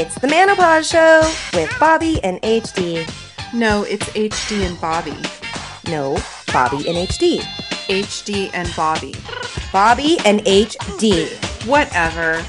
It's the Manopause Show with Bobby and HD. No, it's HD and Bobby. No, Bobby and HD. HD and Bobby. Bobby and HD. Whatever.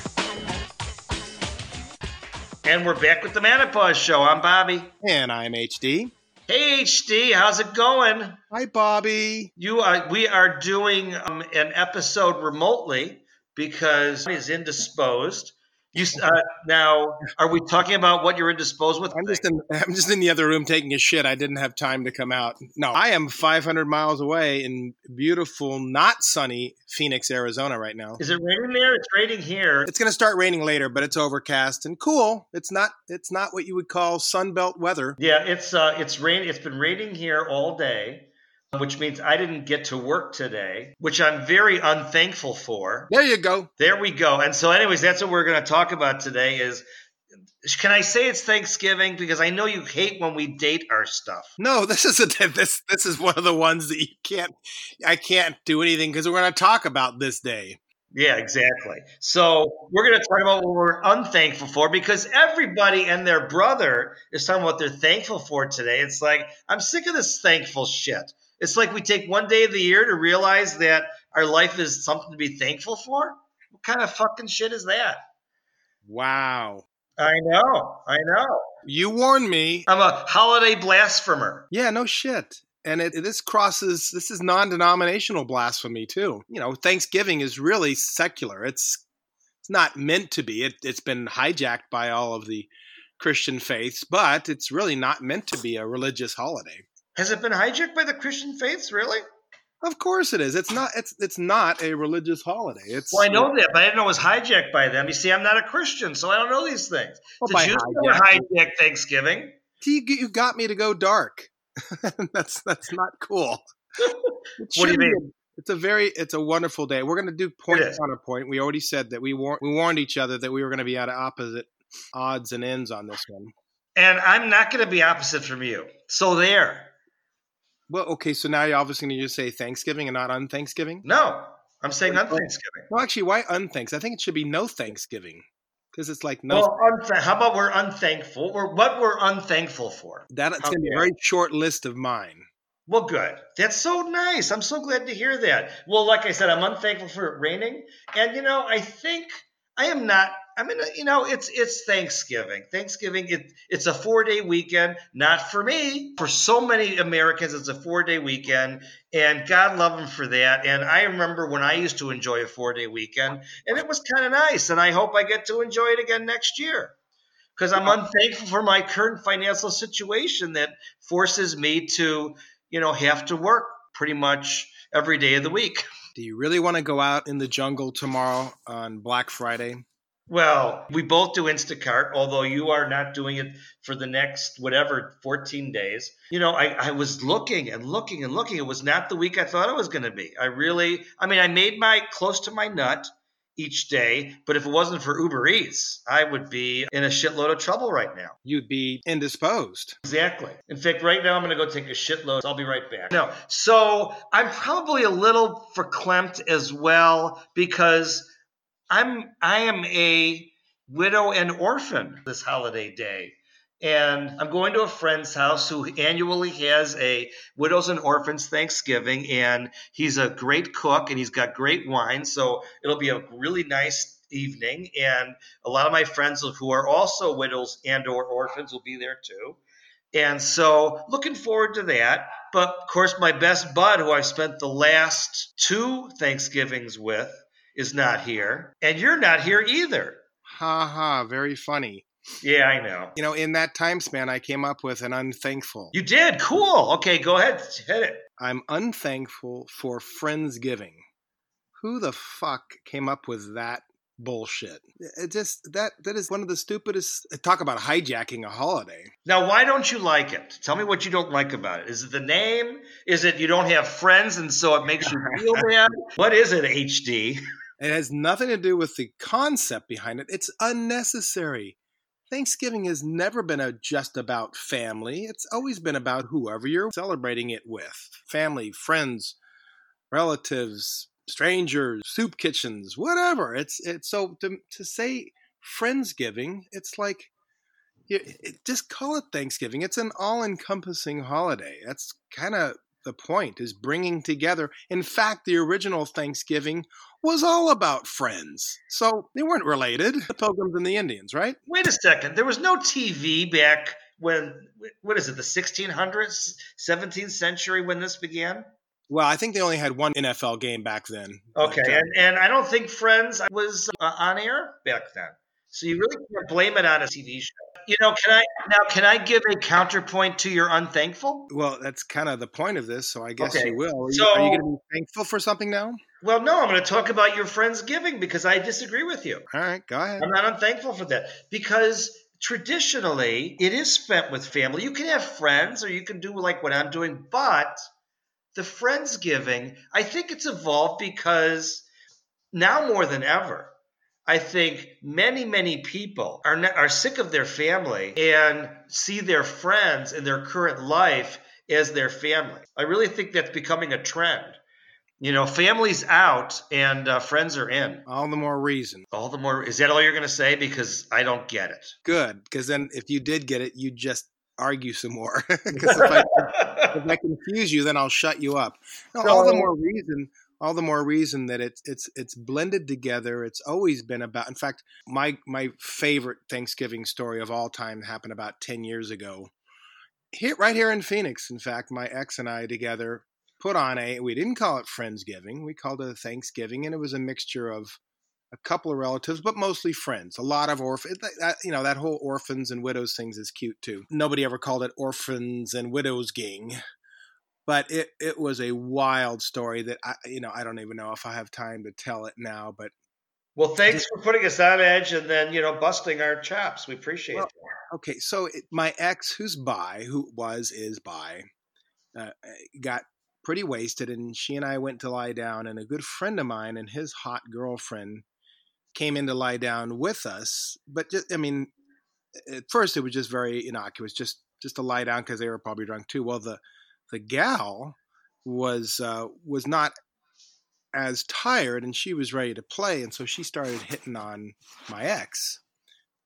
And we're back with the Manopause Show. I'm Bobby. And I'm HD. Hey HD, how's it going? Hi, Bobby. You are. We are doing um, an episode remotely because he's indisposed. You uh, now are we talking about what you're indisposed with? I'm just in. I'm just in the other room taking a shit. I didn't have time to come out. No, I am 500 miles away in beautiful, not sunny Phoenix, Arizona, right now. Is it raining there? It's raining here. It's going to start raining later, but it's overcast and cool. It's not. It's not what you would call sunbelt weather. Yeah, it's uh, it's rain. It's been raining here all day which means I didn't get to work today, which I'm very unthankful for. There you go. There we go. And so, anyways, that's what we're going to talk about today. Is can I say it's Thanksgiving because I know you hate when we date our stuff. No, this is a this this is one of the ones that you can't. I can't do anything because we're going to talk about this day. Yeah, exactly. So we're going to talk about what we're unthankful for because everybody and their brother is talking about what they're thankful for today. It's like I'm sick of this thankful shit. It's like we take one day of the year to realize that our life is something to be thankful for. What kind of fucking shit is that? Wow. I know. I know. You warned me. I'm a holiday blasphemer. Yeah, no shit. And it, this crosses, this is non denominational blasphemy too. You know, Thanksgiving is really secular. It's it's not meant to be. It, it's been hijacked by all of the Christian faiths, but it's really not meant to be a religious holiday. Has it been hijacked by the Christian faiths? Really? Of course it is. It's not. It's it's not a religious holiday. It's well, I know that, but I didn't know it was hijacked by them. You see, I'm not a Christian, so I don't know these things. Well, the Jews never hijacked Thanksgiving. You, you got me to go dark. that's that's not cool. what do you mean? it's a very it's a wonderful day. We're going to do point on a point. We already said that we war- we warned each other that we were going to be at opposite odds and ends on this one. And I'm not going to be opposite from you. So there. Well, okay, so now you're obviously going to just say Thanksgiving and not on Thanksgiving. No, I'm saying unthanksgiving. Well, actually, why unthanks? I think it should be no Thanksgiving because it's like no. Well, unth- how about we're unthankful? Or what we're unthankful for? That's going to be a very short list of mine. Well, good. That's so nice. I'm so glad to hear that. Well, like I said, I'm unthankful for it raining, and you know, I think I am not I mean, you know, it's it's Thanksgiving. Thanksgiving, it, it's a four day weekend. Not for me. For so many Americans, it's a four day weekend, and God love them for that. And I remember when I used to enjoy a four day weekend, and it was kind of nice. And I hope I get to enjoy it again next year because I'm unthankful for my current financial situation that forces me to, you know, have to work pretty much every day of the week. Do you really want to go out in the jungle tomorrow on Black Friday? Well, we both do Instacart, although you are not doing it for the next whatever 14 days. You know, I, I was looking and looking and looking. It was not the week I thought it was going to be. I really, I mean, I made my close to my nut each day, but if it wasn't for Uber Eats, I would be in a shitload of trouble right now. You'd be indisposed. Exactly. In fact, right now I'm going to go take a shitload. I'll be right back. No, so I'm probably a little verklempt as well because I'm I am a widow and orphan this holiday day. And I'm going to a friend's house who annually has a widows and orphans Thanksgiving, and he's a great cook and he's got great wine. So it'll be a really nice evening. And a lot of my friends who are also widows and or orphans will be there too. And so looking forward to that. But of course, my best bud, who I've spent the last two Thanksgivings with, is not here, and you're not here either. Ha ha, very funny. Yeah, I know. You know, in that time span, I came up with an unthankful. You did? Cool. Okay, go ahead. Hit it. I'm unthankful for Friendsgiving. Who the fuck came up with that bullshit? It just that that is one of the stupidest. Talk about hijacking a holiday. Now, why don't you like it? Tell me what you don't like about it. Is it the name? Is it you don't have friends and so it makes you feel bad? What is it, HD? It has nothing to do with the concept behind it. It's unnecessary. Thanksgiving has never been a, just about family. It's always been about whoever you're celebrating it with family, friends, relatives, strangers, soup kitchens, whatever. It's it's so to, to say friendsgiving, it's like it, just call it Thanksgiving. It's an all-encompassing holiday. That's kind of the point is bringing together. In fact, the original Thanksgiving was all about friends. So they weren't related, the Pilgrims and the Indians, right? Wait a second. There was no TV back when, what is it, the 1600s, 17th century when this began? Well, I think they only had one NFL game back then. Okay, But, uh, and, and I don't think Friends was uh, on air back then. So you really can't blame it on a TV show. You know, can I now can I give a counterpoint to your unthankful? well, that's kind of the point of this, so I guess Okay, you will. Are you, so- are you going to be thankful for something now? Well, no, I'm going to talk about your Friendsgiving because I disagree with you. All right, go ahead. I'm not unthankful for that because traditionally it is spent with family. You can have friends or you can do like what I'm doing, but the Friendsgiving, I think it's evolved because now more than ever, I think many, many people are not, are sick of their family and see their friends in their current life as their family. I really think that's becoming a trend. You know, families out and uh, friends are in. All the more reason. All the more. Is that all you're going to say? Because I don't get it. Good, because then if you did get it, you'd just argue some more. Because if I, if I confuse you, then I'll shut you up. No, all the more reason. All the more reason that it's it's it's blended together. It's always been about. In fact, my my favorite Thanksgiving story of all time happened about ten years ago. Here, right here in Phoenix. In fact, my ex and I together put on a. We didn't call it Friendsgiving. We called it a Thanksgiving, and it was a mixture of a couple of relatives, but mostly friends. A lot of orphans. You know, that whole orphans and widows things is cute too. Nobody ever called it orphans and widows ging, but it it was a wild story that I, you know, I don't even know if I have time to tell it now. But Well, thanks for putting us on edge and then you know busting our chops. We appreciate Well, it. okay, so it, my ex, who's bi, who was is bi, uh, got pretty wasted, and she and I went to lie down, and a good friend of mine and his hot girlfriend came in to lie down with us. But just, I mean, at first it was just very innocuous, just just to lie down because they were probably drunk too. Well, the the gal was uh, was not as tired, and she was ready to play, and so she started hitting on my ex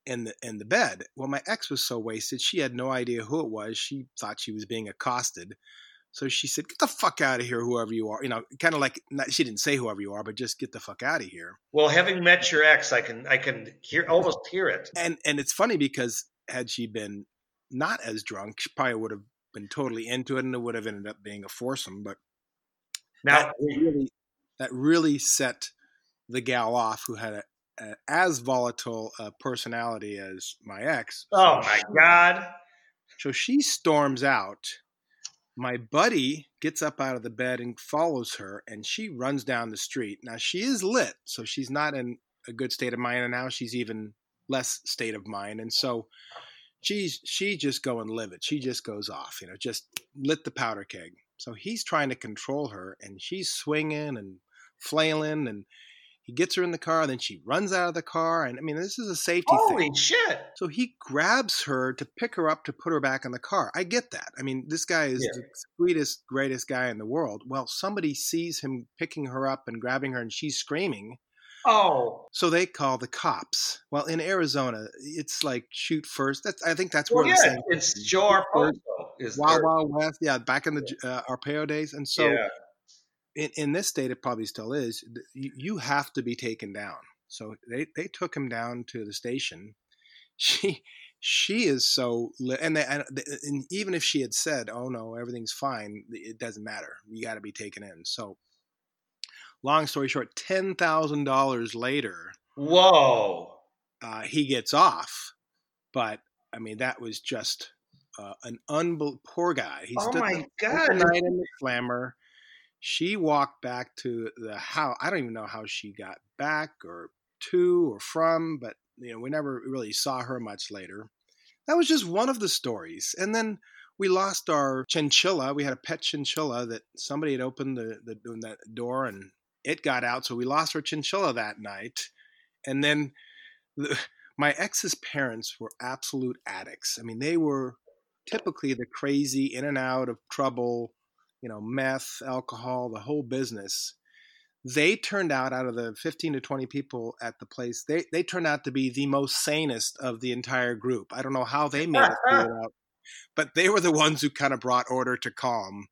in the in the bed. Well, my ex was so wasted, she had no idea who it was. She thought she was being accosted. So she said, "Get the fuck out of here, whoever you are." You know, kind of like not, she didn't say whoever you are, but just get the fuck out of here. Well, having met your ex, I can I can hear almost hear it. And and it's funny because had she been not as drunk, she probably would have been totally into it, and it would have ended up being a foursome. But Now, that really that really set the gal off, who had a, a as volatile a personality as my ex. oh So my she- God! So she storms out. My buddy gets up out of the bed and follows her, and she runs down the street. Now she is lit, so she's not in a good state of mind, and now she's even less state of mind. And so she's she just going livid. She just goes off, you know, just lit the powder keg. So he's trying to control her, and she's swinging and flailing, and he gets her in the car. Then she runs out of the car, and I mean, this is a safety thing. Holy shit! So he grabs her to pick her up to put her back in the car. I get that. I mean, this guy is Yeah. the sweetest, greatest guy in the world. Well, somebody sees him picking her up and grabbing her, and she's screaming. Oh, So they call the cops. Well, in Arizona, it's like shoot first. That's I think that's well, where yeah, it's Joe Arpaio. Is Wild there. Wild West. Yeah, back in the uh, Arpaio days. And so yeah. in, in this state, it probably still is. You, you have to be taken down. So they, they took him down to the station. She she is so and, they, and, and even if she had said, "Oh no, everything's fine," it doesn't matter. You got to be taken in. So long story short, ten thousand dollars later, Whoa! uh, he gets off. But I mean, that was just uh, an unbel- poor guy. He Oh my the God! night in the slammer. She walked back to the house. I don't even know how she got back or to or from, but you know, we never really saw her much later. That was just one of the stories. And then we lost our chinchilla. We had a pet chinchilla that somebody had opened the, the that door and it got out. So we lost our chinchilla that night. And then the, my ex's parents were absolute addicts. I mean, they were typically the crazy in and out of trouble, you know, meth, alcohol, the whole business. they turned out out of the 15 to 20 people at the place they they turned out to be the most sanest of the entire group i don't know how they made it through it out but they were the ones who kind of brought order to calm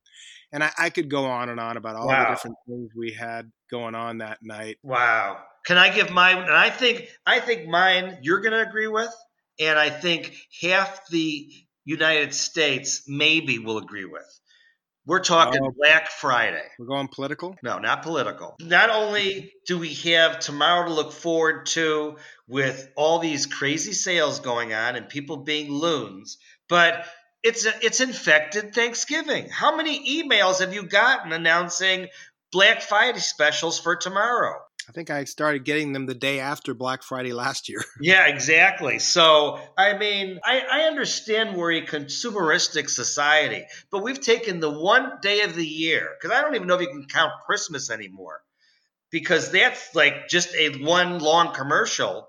and I, I could go on and on about all Wow. the different things we had going on that night Wow. Can I give mine? And I think I think mine you're going to agree with, and I think half the United States maybe will agree with. We're talking Oh. Black Friday. we're going political No, not political. Not only do we have tomorrow to look forward to with all these crazy sales going on and people being loons, but it's a, it's infected Thanksgiving. How many emails have you gotten announcing Black Friday specials for tomorrow? i think i started getting them the day after black friday last year Yeah, exactly. So, I mean, I, I understand we're a consumeristic society, but we've taken the one day of the year, because I don't even know if you can count Christmas anymore, because that's like just a one long commercial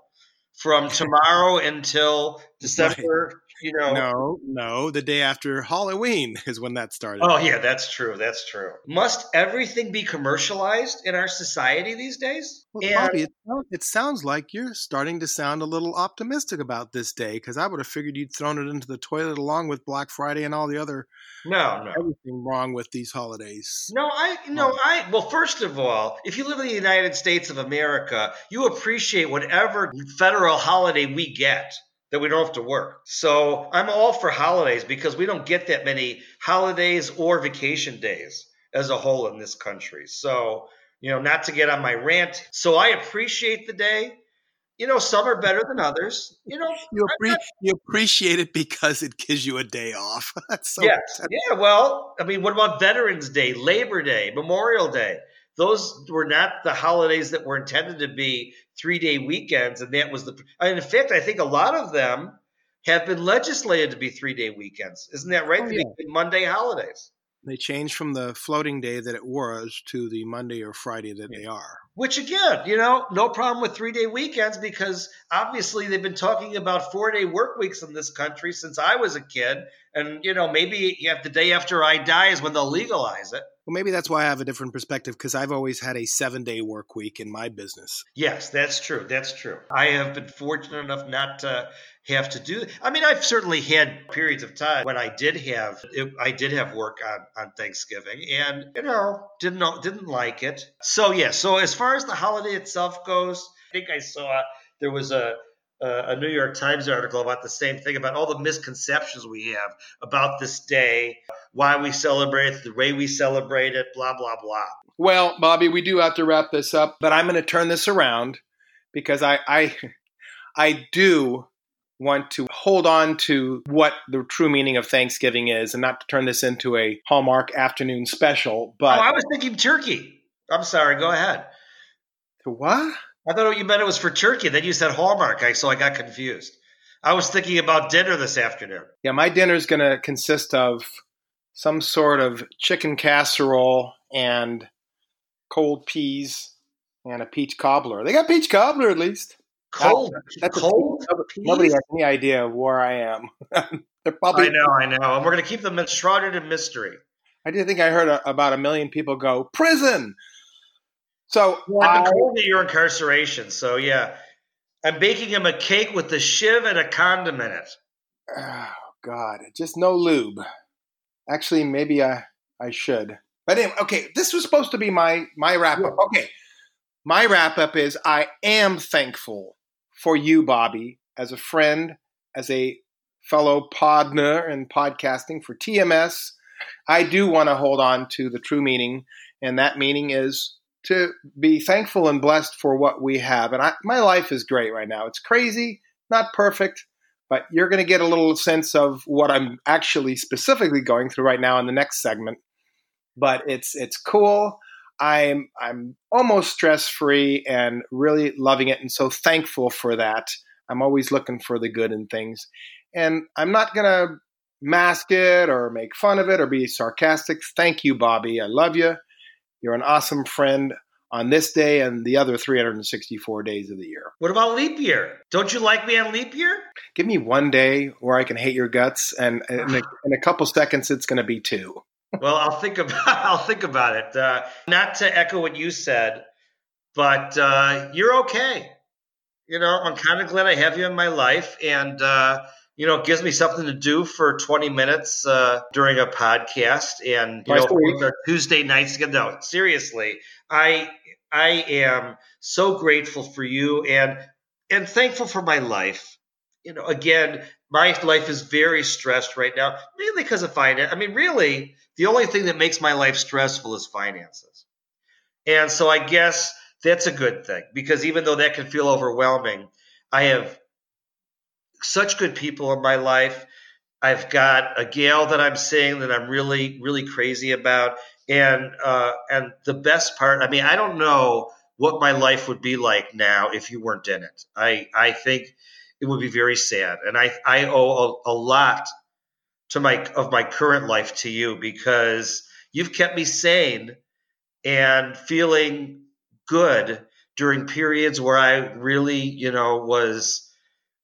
from tomorrow until December, you know. no no the day after halloween is when that started Oh, yeah, that's true. That's true. Must everything be commercialized in our society these days? Well, And- Bobby, it, it sounds like you're starting to sound a little optimistic about this day because I would have figured you'd thrown it into the toilet along with Black Friday and all the other no, no. everything wrong with these holidays. No, I no, I well, first of all, if you live in the United States of America, you appreciate whatever federal holiday we get that we don't have to work. So I'm all for holidays because we don't get that many holidays or vacation days as a whole in this country. So, you know, not to get on my rant. So I appreciate the day. You know, some are better than others. You know, You, appre- not- you appreciate it because it gives you a day off. So Yes. Yeah, well, I mean, what about Veterans Day, Labor Day, Memorial Day? Those were not the holidays that were intended to be three day weekends. And that was the, and in fact, I think a lot of them have been legislated to be three day weekends. Isn't that right? Oh, yeah. Monday holidays, They changed from the floating day that it was to the Monday or Friday that they are. which again, you know, no problem with three day weekends because obviously they've been talking about four day work weeks in this country since I was a kid. And, you know, maybe you the day after I die is when they'll legalize it. Well, maybe that's why I have a different perspective because I've always had a seven day work week in my business. Yes, that's true. That's true. I have been fortunate enough not to have to do. I mean, I've certainly had periods of time when I did have I did have work on on Thanksgiving, and you know didn't know, didn't like it. So yeah. So as far as the holiday itself goes, I think I saw there was a a a New York Times article about the same thing about all the misconceptions we have about this day, why we celebrate it, the way we celebrate it, blah blah blah. Well, Bobby, we do have to wrap this up, but I'm going to turn this around because I, I, I do want to hold on to what the true meaning of Thanksgiving is, and not to turn this into a Hallmark afternoon special. But oh, I was thinking turkey. I'm sorry. Go ahead. To what? I thought oh, you meant it was for turkey. Then you said Hallmark, I, so I got confused. I was thinking about dinner this afternoon. Yeah, my dinner is going to consist of some sort of chicken casserole and cold peas and a peach cobbler. They got peach cobbler at least. Cold, That's a cold. peach. Nobody has any idea of where I am. They're probably I know, I know. And we're going to keep them shrouded in mystery. I did think I heard a, about a million people go prison. So I've I, been told that your incarceration. So yeah, I'm baking him a cake with the shiv and a condom in it. oh God, just no lube. Actually, maybe I I should. But anyway, okay, this was supposed to be my my wrap up. Okay, my wrap up is I am thankful for you, Bobby, as a friend, as a fellow podner in podcasting for TMS. I do want to hold on to the true meaning, and that meaning is to be thankful and blessed for what we have. And I, my life is great right now. It's crazy, not perfect, but you're going to get a little sense of what I'm actually specifically going through right now in the next segment. But it's it's cool. I'm I'm almost stress free and really loving it, and so thankful for that. I'm always looking for the good in things, and I'm not gonna mask it or make fun of it or be sarcastic. Thank you, Bobby. I love you. You're an awesome friend on this day and the other 364 days of the year. What about leap year? Don't you like me on leap year? Give me one day where I can hate your guts, and in a, in a couple seconds, it's going to be two. well, I'll think about I'll think about it. Uh, not to echo what you said, but uh, you're okay. You know, I'm kind of glad I have you in my life, and uh, you know, it gives me something to do for 20 minutes uh, during a podcast, and you know, a week. our Tuesday nights. No, seriously, I I am so grateful for you, and and thankful for my life. You know, again, my life is very stressed right now, mainly because of finance. I mean, really, the only thing that makes my life stressful is finances. And so I guess that's a good thing because even though that can feel overwhelming, I have such good people in my life. I've got a gal that I'm seeing that I'm really, really crazy about. And uh, and the best part, I mean, I don't know what my life would be like now if you weren't in it. I I think it would be very sad, and I I owe a, a lot to my of my current life to you because you've kept me sane and feeling good during periods where I really, you know, was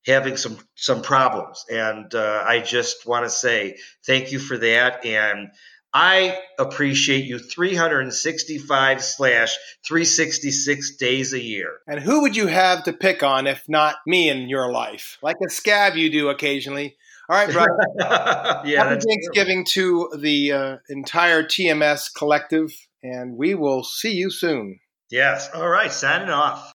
having some some problems, and uh, I just want to say thank you for that, and I appreciate you 365 slash 366 days a year. And who would you have to pick on if not me in your life? Like a scab you do occasionally. All right, Brian. yeah, Happy Thanksgiving to the uh, entire TMS collective, and we will see you soon. yes. All right, signing off.